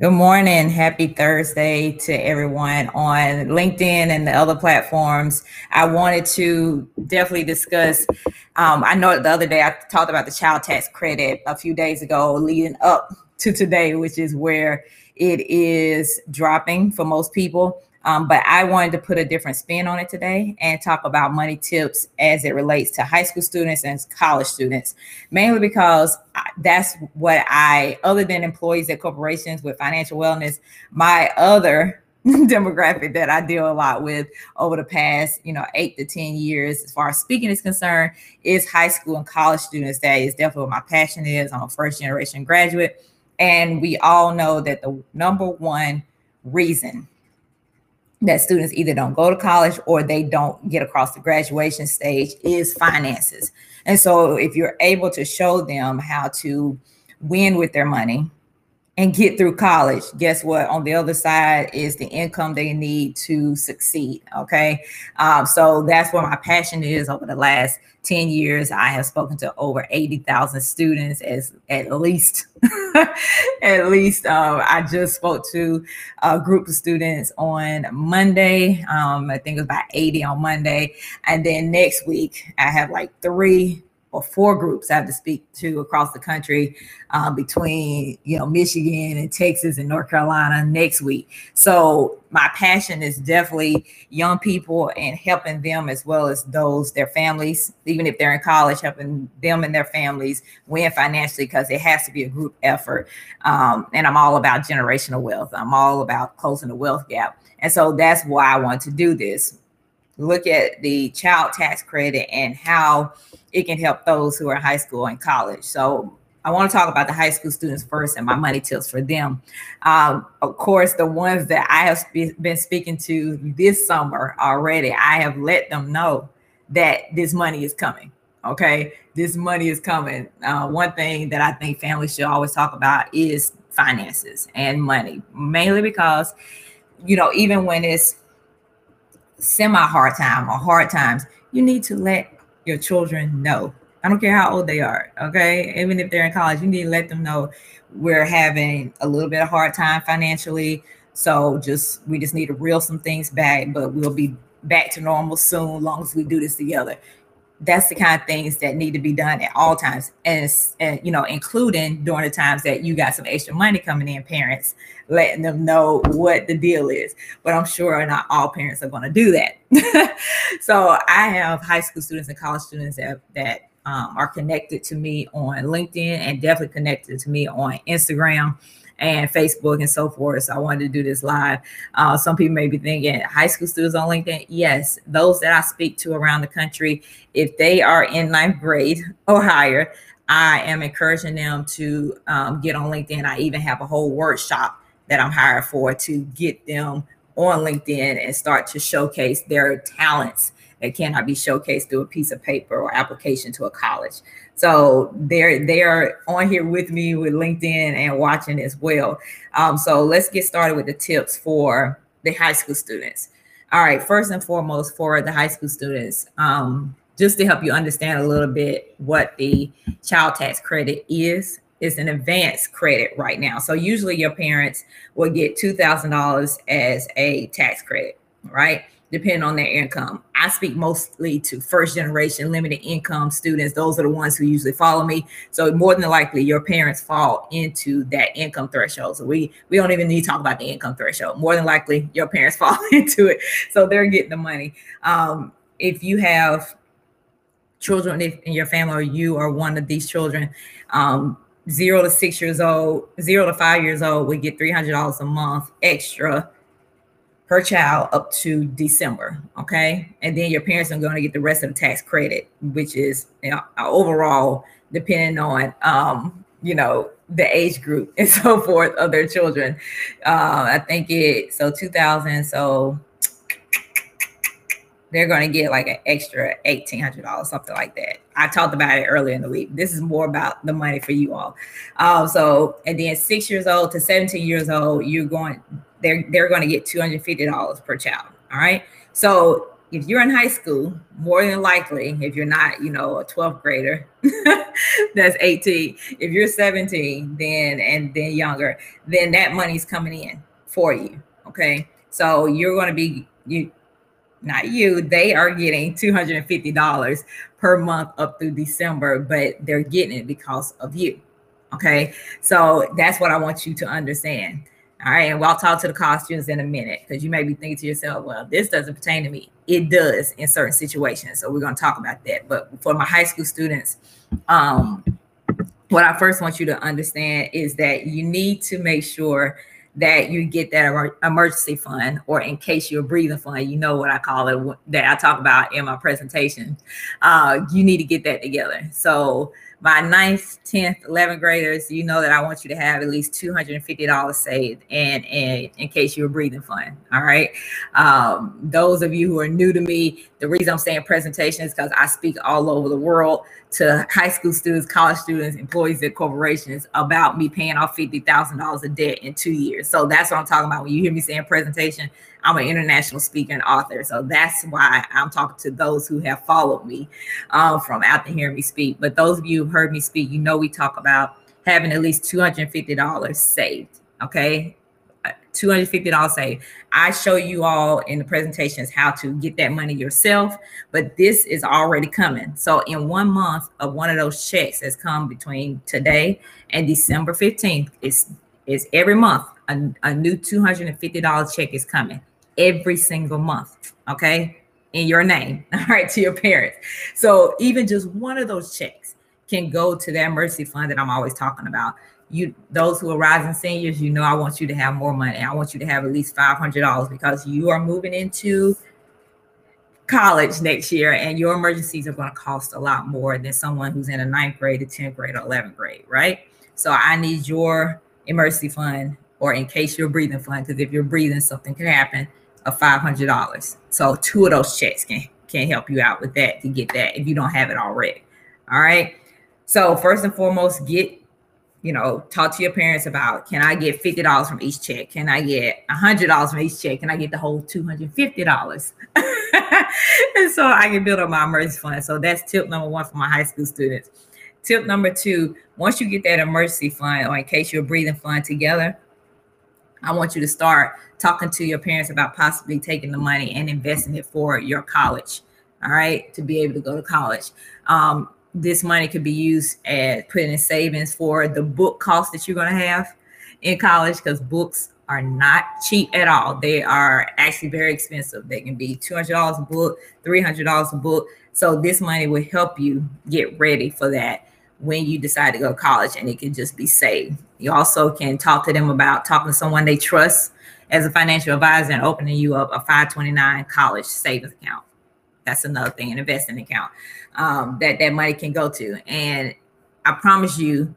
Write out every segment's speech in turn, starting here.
Good morning. Happy Thursday to everyone on LinkedIn and the other platforms. I wanted to definitely discuss. Um, I know the other day I talked about the child tax credit a few days ago, leading up to today, which is where it is dropping for most people. Um, but I wanted to put a different spin on it today and talk about money tips as it relates to high school students and college students, mainly because that's what I, other than employees at corporations with financial wellness, my other demographic that I deal a lot with over the past, you know, eight to 10 years, as far as speaking is concerned, is high school and college students. That is definitely what my passion is. I'm a first generation graduate. And we all know that the number one reason that students either don't go to college or they don't get across the graduation stage is finances. And so if you're able to show them how to win with their money, and get through college, guess what? On the other side is the income they need to succeed. Okay. Um, so that's where my passion is over the last 10 years. I have spoken to over 80,000 students as at least, at least um, I just spoke to a group of students on Monday. Um, I think it was about 80 on Monday. And then next week I have like three or four groups I have to speak to across the country uh, between you know Michigan and Texas and North Carolina next week. So my passion is definitely young people and helping them as well as those their families, even if they're in college, helping them and their families win financially because it has to be a group effort. Um, and I'm all about generational wealth. I'm all about closing the wealth gap. And so that's why I want to do this look at the child tax credit and how it can help those who are in high school and college. So I want to talk about the high school students first and my money tips for them. Um, of course, the ones that I have spe- been speaking to this summer already, I have let them know that this money is coming. Okay, this money is coming. Uh, one thing that I think families should always talk about is finances and money, mainly because, you know, even when it's semi hard time or hard times, you need to let your children know. I don't care how old they are. Okay. Even if they're in college, you need to let them know we're having a little bit of hard time financially. So just we just need to reel some things back, but we'll be back to normal soon, long as we do this together that's the kind of things that need to be done at all times and, and you know including during the times that you got some extra money coming in parents letting them know what the deal is. But i'm sure not all parents are going to do that. So i have high school students and college students that, that um, are connected to me on linkedin and definitely connected to me on instagram and Facebook and so forth. So I wanted to do this live. Uh, some people may be thinking high school students on LinkedIn. Yes, those that I speak to around the country, if they are in ninth grade or higher, I am encouraging them to um, get on LinkedIn. I even have a whole workshop that I'm hired for to get them on LinkedIn and start to showcase their talents that cannot be showcased through a piece of paper or application to a college. So they're they're on here with me with LinkedIn and watching as well. Um, so let's get started with the tips for the high school students. All right, first and foremost for the high school students, um, just to help you understand a little bit what the child tax credit is. It's an advanced credit right now. So usually your parents will get two thousand dollars as a tax credit, right? Depending on their income. I speak mostly to first generation limited income students. Those are the ones who usually follow me. So more than likely your parents fall into that income threshold. So we we don't even need to talk about the income threshold. More than likely your parents fall into it. So they're getting the money. Um, if you have children in your family or you are one of these children, um, zero to six years old, zero to five years old, we get $300 a month extra per child up to December. Okay. And then your parents are going to get the rest of the tax credit, which is you know, overall depending on, um, you know, the age group and so forth of their children. Uh, I think it, so 2000, so they're going to get like an extra $1,800, something like that. I talked about it earlier in the week. This is more about the money for you all. Um, so, and then six years old to 17 years old, you're going, they're they're going to get $250 per child. All right. So if you're in high school, more than likely, if you're not, you know, a 12th grader, that's 18. If you're 17, then and then younger, then that money's coming in for you. Okay. So you're going to be you not you, they are getting $250 per month up through December, but they're getting it because of you. Okay. So that's what I want you to understand. All right, and we'll talk to the costumes in a minute because you may be thinking to yourself, well, this doesn't pertain to me. It does in certain situations. So we're going to talk about that. But for my high school students, um, what I first want you to understand is that you need to make sure that you get that emergency fund or in case you're breathing fund you know what i call it that i talk about in my presentation uh, you need to get that together so my ninth, 10th, 11th graders, you know that I want you to have at least $250 saved and, and in case you're breathing fund. All right. Um, those of you who are new to me, the reason I'm saying presentation is because I speak all over the world to high school students, college students, employees at corporations about me paying off $50,000 of debt in two years. So that's what I'm talking about. When you hear me saying presentation, I'm an international speaker and author. So that's why I'm talking to those who have followed me um, from out to hear me speak. But those of you who heard me speak, you know we talk about having at least $250 saved. Okay. $250 saved. I show you all in the presentations how to get that money yourself, but this is already coming. So in one month of one of those checks that's come between today and December 15th, is is every month a, a new $250 check is coming every single month, okay, in your name, all right, to your parents. So even just one of those checks can go to that mercy fund that I'm always talking about. You, those who are rising seniors, you know, I want you to have more money. I want you to have at least five hundred dollars because you are moving into college next year, and your emergencies are going to cost a lot more than someone who's in a ninth grade, a tenth grade, or eleventh grade, right? So I need your emergency fund, or in case you're breathing fund, because if you're breathing, something could happen of five hundred dollars. So two of those checks can can help you out with that to get that if you don't have it already. All right. So first and foremost, get you know, talk to your parents about can I get fifty dollars from each check? Can I get a hundred dollars from each check? Can I get the whole two hundred fifty dollars? and so I can build up my emergency fund. So that's tip number one for my high school students. Tip number two: once you get that emergency fund, or in case you're breathing fund together, I want you to start talking to your parents about possibly taking the money and investing it for your college. All right, to be able to go to college. Um, this money could be used at putting in savings for the book cost that you're going to have in college because books are not cheap at all. They are actually very expensive. They can be $200 a book, $300 a book. So this money will help you get ready for that when you decide to go to college and it can just be saved. You also can talk to them about talking to someone they trust as a financial advisor and opening you up a 529 college savings account. That's another thing, an investing account um, that that money can go to. And I promise you,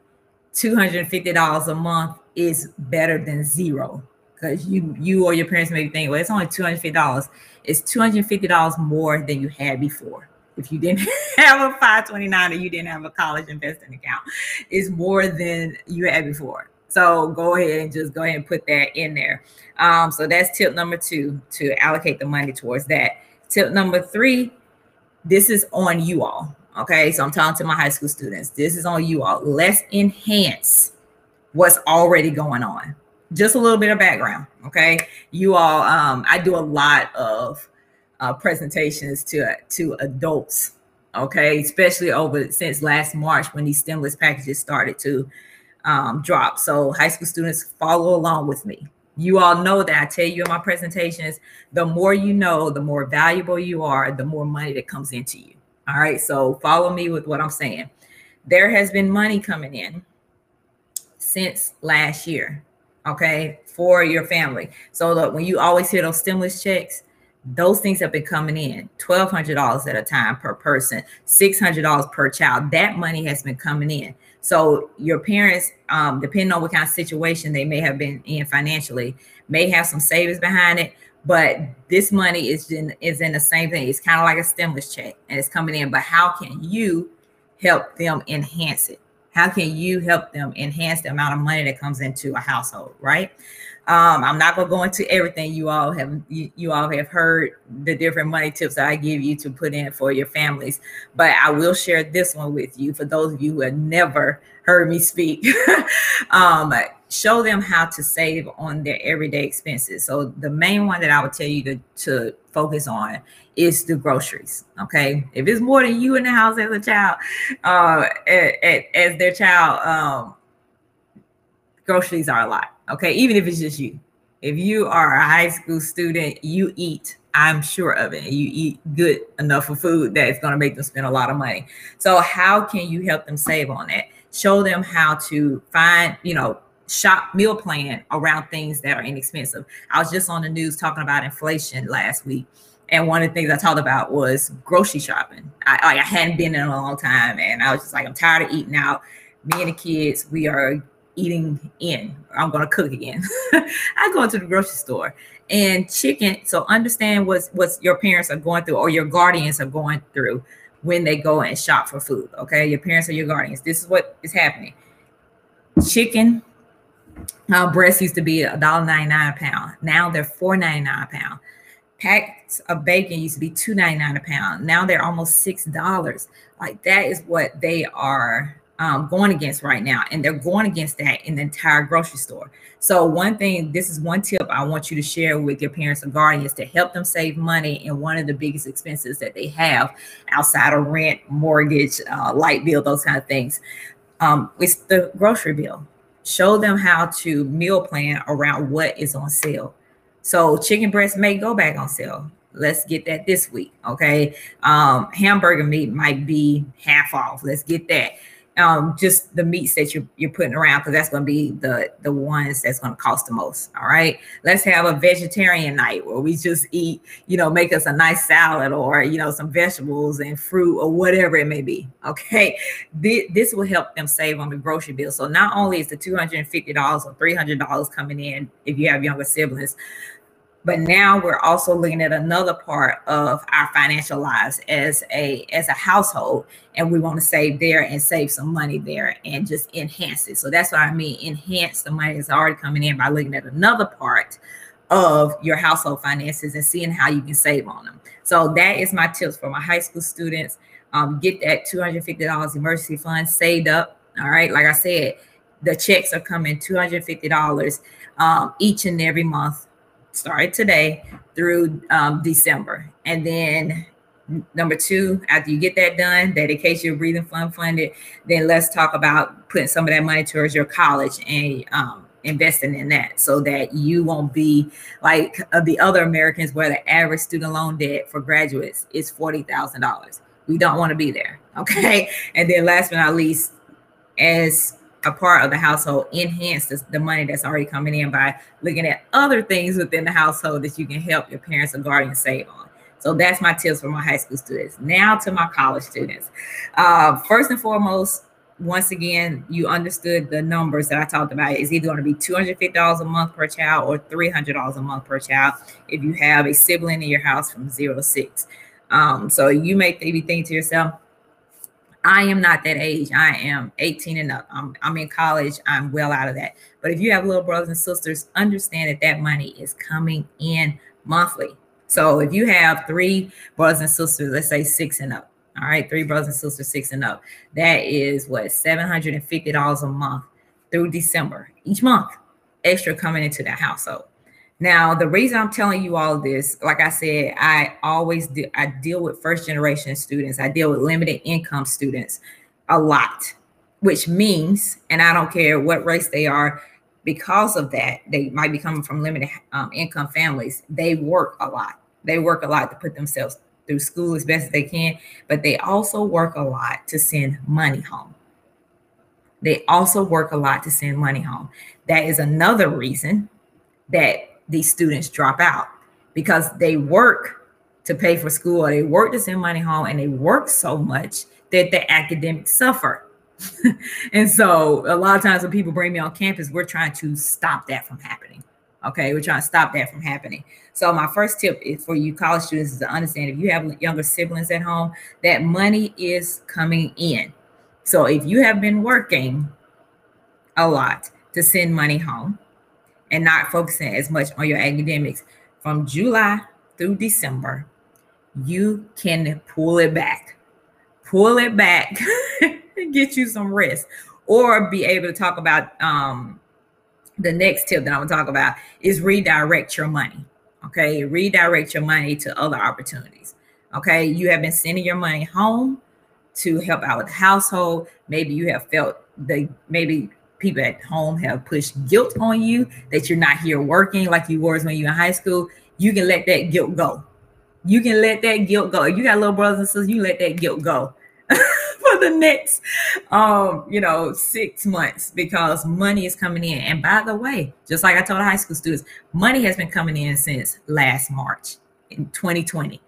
$250 a month is better than zero because you you or your parents may think, well, it's only $250. It's $250 more than you had before if you didn't have a 529 or you didn't have a college investing account is more than you had before. So go ahead and just go ahead and put that in there. Um, so that's tip number two to allocate the money towards that. Tip number three this is on you all okay? So i'm talking to my high school students. This is on you all. Let's enhance what's already going on. Just a little bit of background okay? You all um, i do a lot of uh, presentations to to adults. Okay, especially over since last March when these stimulus packages started to um, drop. So high school students follow along with me. You all know that I tell you in my presentations, the more you know, the more valuable you are, the more money that comes into you. All right, so follow me with what I'm saying. There has been money coming in since last year, okay, for your family. So that when you always hear those stimulus checks, those things have been coming in. $1200 at a time per person $600 per child. That money has been coming in. So your parents um, depending on what kind of situation they may have been in financially may have some savings behind it but this money is in is in the same thing. It's kind of like a stimulus check and it's coming in. But how can you help them enhance it? How can you help them enhance the amount of money that comes into a household right Um, I'm not gonna go into everything you all have you, you all have heard the different money tips that I give you to put in for your families, but I will share this one with you for those of you who have never heard me speak. um, show them how to save on their everyday expenses. So the main one that I would tell you to, to focus on is the groceries. Okay. If it's more than you in the house as a child, uh, as their child, um, groceries are a lot. Okay. Even if it's just you. If you are a high school student, you eat, I'm sure of it. You eat good enough for food that it's going to make them spend a lot of money. So, how can you help them save on that? Show them how to find, you know, shop meal plan around things that are inexpensive. I was just on the news talking about inflation last week. And one of the things I talked about was grocery shopping. I, I hadn't been in a long time, and I was just like, I'm tired of eating out. Me and the kids, we are eating in. I'm gonna cook again. I go into the grocery store and chicken. So understand what's what your parents are going through or your guardians are going through when they go and shop for food. Okay, your parents or your guardians. This is what is happening. Chicken uh, breast used to be $1.99 a pound. Now they're $4.99 a pound. Packs of bacon used to be $2.99 a pound. Now they're almost $6. Like that is what they are um, going against right now. And they're going against that in the entire grocery store. So, one thing, this is one tip I want you to share with your parents and guardians to help them save money in one of the biggest expenses that they have outside of rent, mortgage, uh, light bill, those kind of things. Um, it's the grocery bill show them how to meal plan around what is on sale. So chicken breast may go back on sale. Let's get that this week. Okay. Um, hamburger meat might be half off. Let's get that um, just the meats that you're, you're putting around because that's going to be the the ones that's going to cost the most all right? Let's have a vegetarian night where we just eat you know make us a nice salad or you know some vegetables and fruit or whatever it may be okay? This will help them save on the grocery bill. So not only is the $250 or $300 coming in if you have younger siblings but now we're also looking at another part of our financial lives as a as a household and we want to save there and save some money there and just enhance it. So that's what i mean enhance the money that's already coming in by looking at another part of your household finances and seeing how you can save on them. So that is my tips for my high school students. Um, get that $250 emergency fund saved up all right? Like i said the checks are coming $250 um, each and every month started today through um, December. And then number two, after you get that done, that in case you're breathing fund funded, then let's talk about putting some of that money towards your college and um, investing in that so that you won't be like uh, the other Americans where the average student loan debt for graduates is $40,000. We don't want to be there. Okay. And then last but not least, as a part of the household enhance the, money that's already coming in by looking at other things within the household that you can help your parents or guardians save on. So that's my tips for my high school students. Now to my college students. Uh, first and foremost, once again, you understood the numbers that I talked about. It's either going to be $250 a month per child or $300 a month per child if you have a sibling in your house from zero to six. Um, so you may be thinking to yourself, I am not that age. I am 18 and up. I'm, I'm in college. I'm well out of that. But if you have little brothers and sisters, understand that that money is coming in monthly. So if you have three brothers and sisters, let's say six and up, all right, three brothers and sisters, six and up, that is what $750 a month through December each month extra coming into that household. Now, the reason I'm telling you all this, like I said, I always do, I deal with first generation students. I deal with limited income students a lot, which means, and I don't care what race they are, because of that, they might be coming from limited um, income families. They work a lot. They work a lot to put themselves through school as best as they can, but they also work a lot to send money home. They also work a lot to send money home. That is another reason that these students drop out because they work to pay for school or they work to send money home and they work so much that the academics suffer. and so a lot of times when people bring me on campus, we're trying to stop that from happening. Okay, we're trying to stop that from happening. So my first tip is for you college students is to understand if you have younger siblings at home, that money is coming in. So if you have been working a lot to send money home, and not focusing as much on your academics from July through December, you can pull it back. Pull it back get you some rest or be able to talk about um, the next tip that I'm gonna talk about is redirect your money. Okay, redirect your money to other opportunities. Okay, you have been sending your money home to help out with the household. Maybe you have felt the maybe people at home have pushed guilt on you that you're not here working like you were when you were in high school. You can let that guilt go. You can let that guilt go. You got little brothers and sisters, you let that guilt go. for the next um you know six months because money is coming in and by the way just like i told high school students money has been coming in since last march in 2020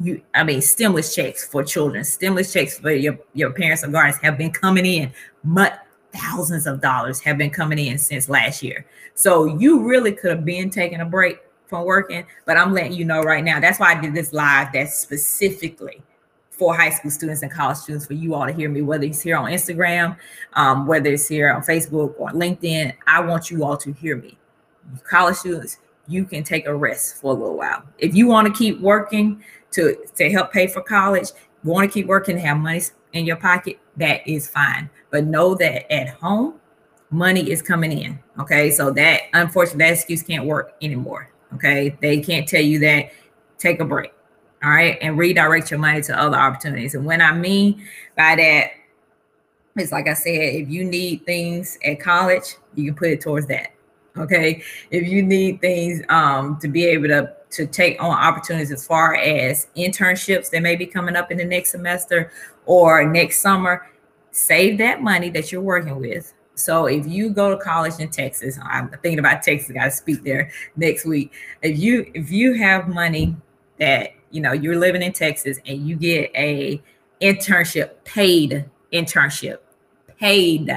you i mean stimulus checks for children stimulus checks for your your parents or guardians have been coming in but thousands of dollars have been coming in since last year so you really could have been taking a break from working but i'm letting you know right now that's why i did this live that's specifically for high school students and college students for you all to hear me, whether it's here on Instagram, um, whether it's here on Facebook or LinkedIn. I want you all to hear me. College students, you can take a rest for a little while. If you want to keep working to, to help pay for college, want to keep working have money in your pocket, that is fine. But know that at home, money is coming in. Okay. So that unfortunately, that excuse can't work anymore. Okay. They can't tell you that take a break all right, and redirect your money to other opportunities. And when I mean by that, it's like I said, if you need things at college, you can put it towards that. Okay. If you need things um, to be able to to take on opportunities as far as internships that may be coming up in the next semester or next summer, save that money that you're working with. So if you go to college in Texas, I'm thinking about Texas, I gotta speak there next week. If you if you have money that you know you're living in Texas and you get a internship, paid internship, paid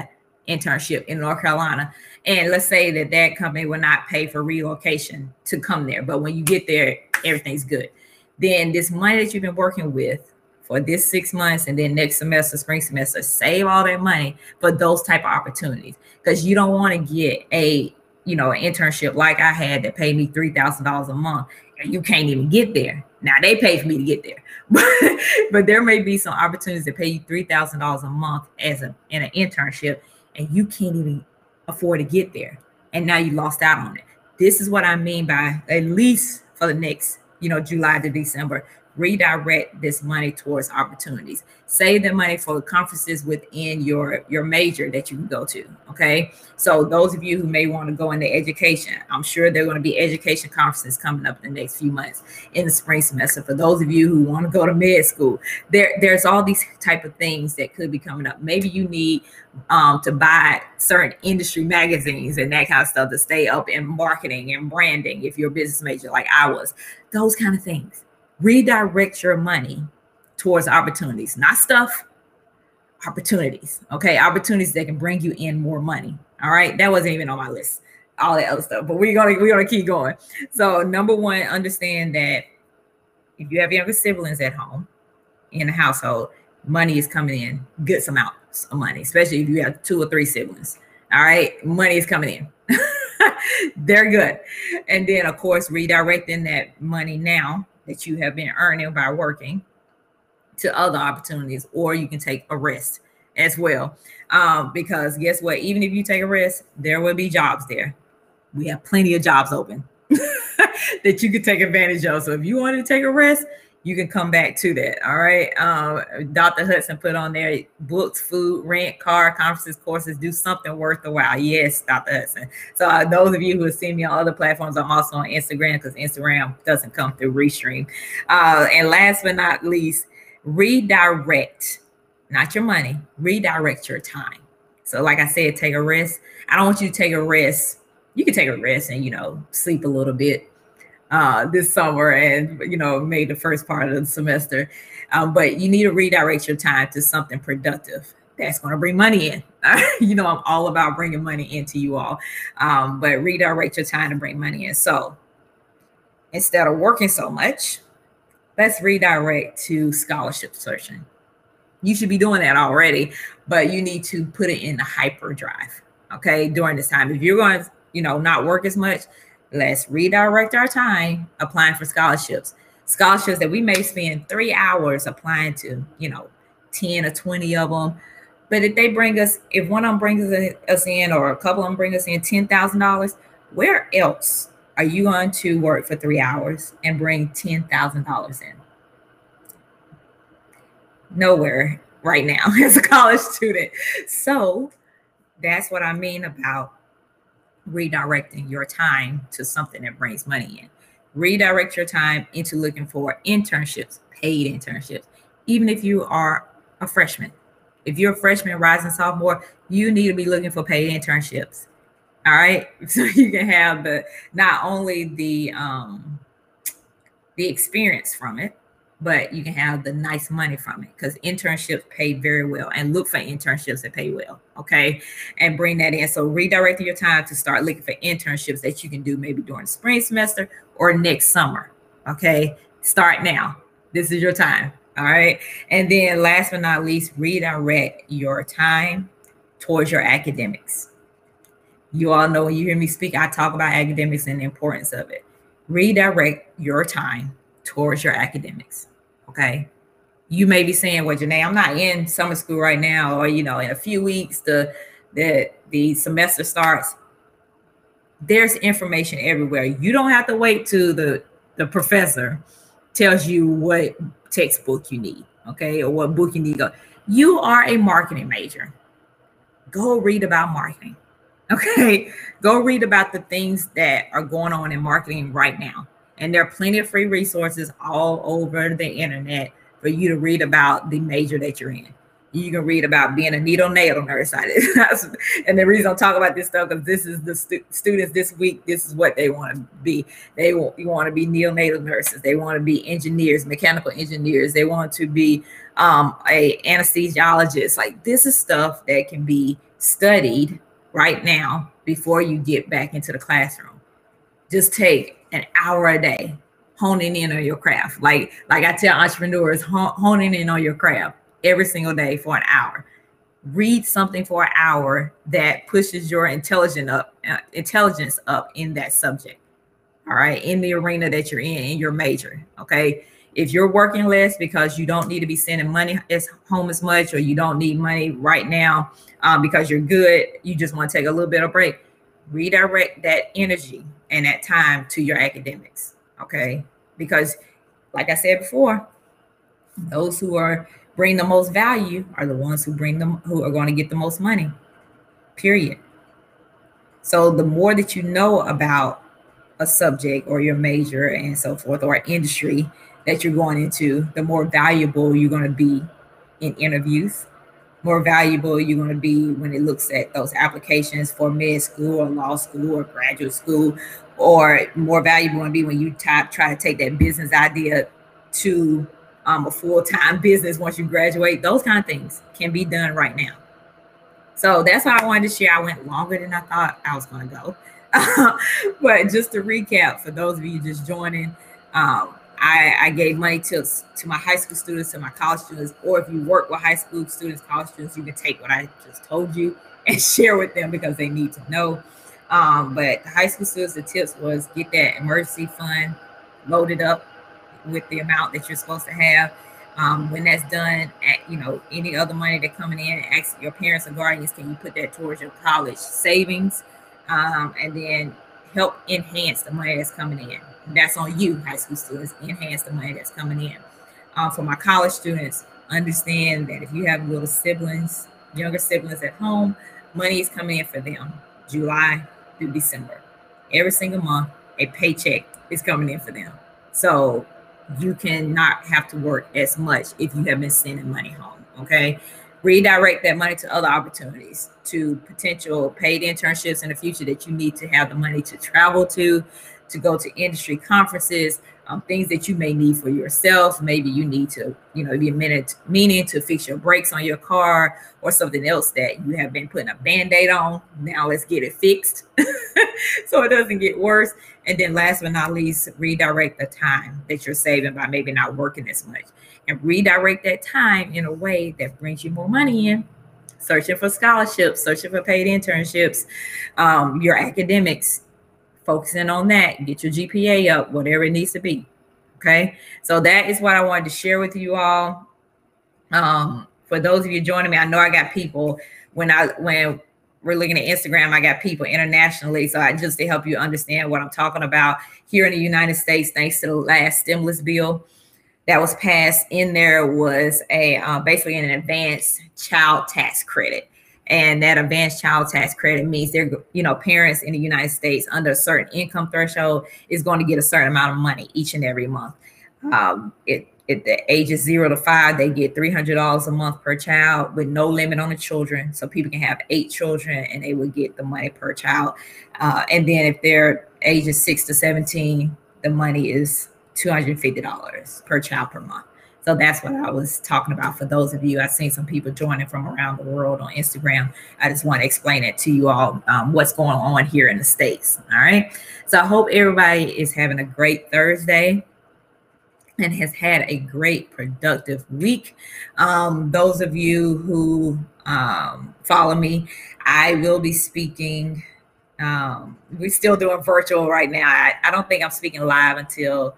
internship in North Carolina, and let's say that that company will not pay for relocation to come there, but when you get there, everything's good. Then this money that you've been working with for this six months and then next semester, spring semester, save all that money for those type of opportunities because you don't want to get a you know an internship like I had that paid me three thousand dollars a month and you can't even get there now they pay for me to get there, but, but there may be some opportunities to pay you three thousand dollars a month as a in an internship, and you can't even afford to get there, and now you lost out on it. This is what I mean by at least for the next, you know, July to December redirect this money towards opportunities. Save the money for the conferences within your your major that you can go to okay? So those of you who may want to go into education i'm sure there are going to be education conferences coming up in the next few months in the spring semester for those of you who want to go to med school. There there's all these type of things that could be coming up. Maybe you need um, to buy certain industry magazines and that kind of stuff to stay up in marketing and branding if you're a business major like i was those kind of things redirect your money towards opportunities, not stuff, opportunities. Okay, opportunities that can bring you in more money. All right, that wasn't even on my list, all that other stuff, but we're gonna we're gonna keep going. So, number one, understand that if you have younger siblings at home in the household, money is coming in good amounts of money, especially if you have two or three siblings. All right, money is coming in. They're good. And then, of course, redirecting that money now that you have been earning by working to other opportunities, or you can take a rest as well. Um, because guess what? Even if you take a rest, there will be jobs there. We have plenty of jobs open that you could take advantage of. So if you wanted to take a rest, you can come back to that. All right. Um, Dr. Hudson put on there books, food, rent, car, conferences, courses, do something worth the while. Yes, Dr. Hudson. So uh, those of you who have seen me on other platforms, I'm also on Instagram because Instagram doesn't come through Restream. Uh, and last but not least, redirect, not your money, redirect your time. So, like I said, take a rest. I don't want you to take a rest. You can take a rest and, you know, sleep a little bit uh, this summer and you know made the first part of the semester. Um, but you need to redirect your time to something productive that's going to bring money in. you know, I'm all about bringing money into you all, um, but redirect your time to bring money in. So instead of working so much, let's redirect to scholarship searching. You should be doing that already, but you need to put it in the hyperdrive. Okay, during this time, if you're going to you know, not work as much. Let's redirect our time applying for scholarships. Scholarships that we may spend three hours applying to, you know, 10 or 20 of them. But if they bring us, if one of them brings us in or a couple of them bring us in $10,000, where else are you going to work for three hours and bring $10,000 in? Nowhere right now as a college student. So that's what I mean about redirecting your time to something that brings money in. Redirect your time into looking for internships, paid internships, even if you are a freshman. If you're a freshman, rising sophomore, you need to be looking for paid internships. All right. So you can have the not only the um the experience from it, but you can have the nice money from it because internships pay very well and look for internships that pay well. Okay. And bring that in. So redirecting your time to start looking for internships that you can do maybe during spring semester or next summer. Okay. Start now. This is your time. All right. And then last but not least, redirect your time towards your academics. You all know when you hear me speak, I talk about academics and the importance of it. Redirect your time towards your academics. Okay. You may be saying, well, Janae, I'm not in summer school right now, or you know, in a few weeks the the the semester starts. There's information everywhere. You don't have to wait to the the professor tells you what textbook you need, okay, or what book you need to go. You are a marketing major. Go read about marketing. Okay. Go read about the things that are going on in marketing right now. And there are plenty of free resources all over the internet for you to read about the major that you're in. You can read about being a neonatal nurse. and the reason I'm talking about this stuff because this is the stu- students this week. This is what they want to be. They want, want to be neonatal nurses. They want to be engineers, mechanical engineers. They want to be um, a anesthesiologist. Like this is stuff that can be studied right now before you get back into the classroom. Just take an hour a day honing in on your craft. Like like I tell entrepreneurs, honing in on your craft every single day for an hour. Read something for an hour that pushes your intelligence up, uh, intelligence up in that subject. All right, in the arena that you're in, in your major. Okay, if you're working less because you don't need to be sending money as home as much, or you don't need money right now um, because you're good, you just want to take a little bit of break. Redirect that energy and that time to your academics. Okay, because like I said before, those who are bring the most value are the ones who bring them who are going to get the most money. Period. So the more that you know about a subject or your major and so forth or industry that you're going into, the more valuable you're going to be in interviews, more valuable you're going to be when it looks at those applications for med school or law school or graduate school, or more valuable going to be when you try, try to take that business idea to um, a full-time business once you graduate. Those kind of things can be done right now. So that's why I wanted to share. I went longer than I thought I was going to go. but just to recap, for those of you just joining, um, I, I, gave money to to my high school students, to my college students, or if you work with high school students, college students, you can take what I just told you and share with them because they need to know. Um, but high school students, the tips was get that emergency fund loaded up with the amount that you're supposed to have. Um, when that's done, at, you know, any other money that coming in, ask your parents or guardians, can you put that towards your college savings? Um, and then help enhance the money that's coming in. That's on you, high school students, enhance the money that's coming in. Um, for my college students, understand that if you have little siblings, younger siblings at home, money is coming in for them July through December. Every single month, a paycheck is coming in for them. So you cannot have to work as much if you have been sending money home. Okay. Redirect that money to other opportunities, to potential paid internships in the future that you need to have the money to travel to, to go to industry conferences, um, things that you may need for yourself. Maybe you need to, you know, be a minute meaning to fix your brakes on your car or something else that you have been putting a band-aid on. Now let's get it fixed so it doesn't get worse. And then last but not least, redirect the time that you're saving by maybe not working as much. And redirect that time in a way that brings you more money in searching for scholarships, searching for paid internships, um, your academics, focusing on that, get your GPA up, whatever it needs to be. Okay. So that is what I wanted to share with you all. Um, for those of you joining me, I know I got people when I when we're looking at Instagram, I got people internationally. So I just to help you understand what I'm talking about here in the United States, thanks to the last stimulus bill that was passed in there was a uh, basically an advanced child tax credit and that advanced child tax credit means they're you know parents in the united states under a certain income threshold is going to get a certain amount of money each and every month. Um, it at the ages zero to five they get $300 a month per child with no limit on the children so people can have eight children and they would get the money per child. Uh, and then if they're ages six to 17 the money is $250 per child per month so that's what I was talking about for those of you. I've seen some people joining from around the world on Instagram. I just want to explain it to you all um, what's going on here in the States. All right. So I hope everybody is having a great Thursday and has had a great productive week. Um, those of you who um, follow me, I will be speaking. Um, we're still doing virtual right now. I, I don't think I'm speaking live until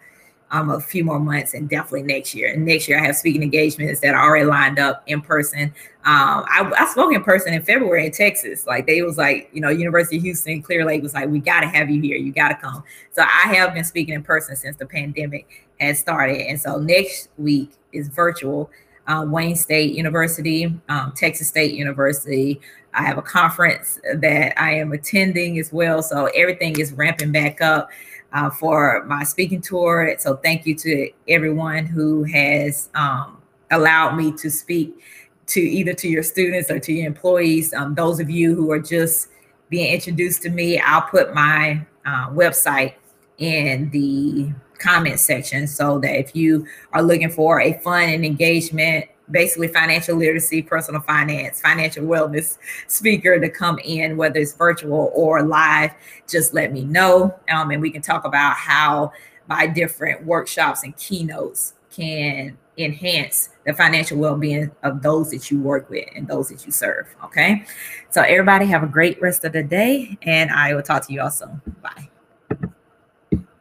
um, a few more months and definitely next year. And next year, I have speaking engagements that are already lined up in person. Um, I, I, spoke in person in February in Texas. Like they was like, you know, University of Houston, Clear Lake was like, we got to have you here. You got to come. So I have been speaking in person since the pandemic has started. And so next week is virtual. Uh, Wayne State University, um, Texas State University. I have a conference that I am attending as well. So everything is ramping back up uh, for my speaking tour. So thank you to everyone who has um, allowed me to speak to either to your students or to your employees. Um, those of you who are just being introduced to me, I'll put my uh, website in the comment section so that if you are looking for a fun and engagement basically financial literacy, personal finance, financial wellness speaker to come in, whether it's virtual or live, just let me know. Um, and we can talk about how my different workshops and keynotes can enhance the financial well-being of those that you work with and those that you serve. Okay. So everybody have a great rest of the day and I will talk to you all soon. Bye.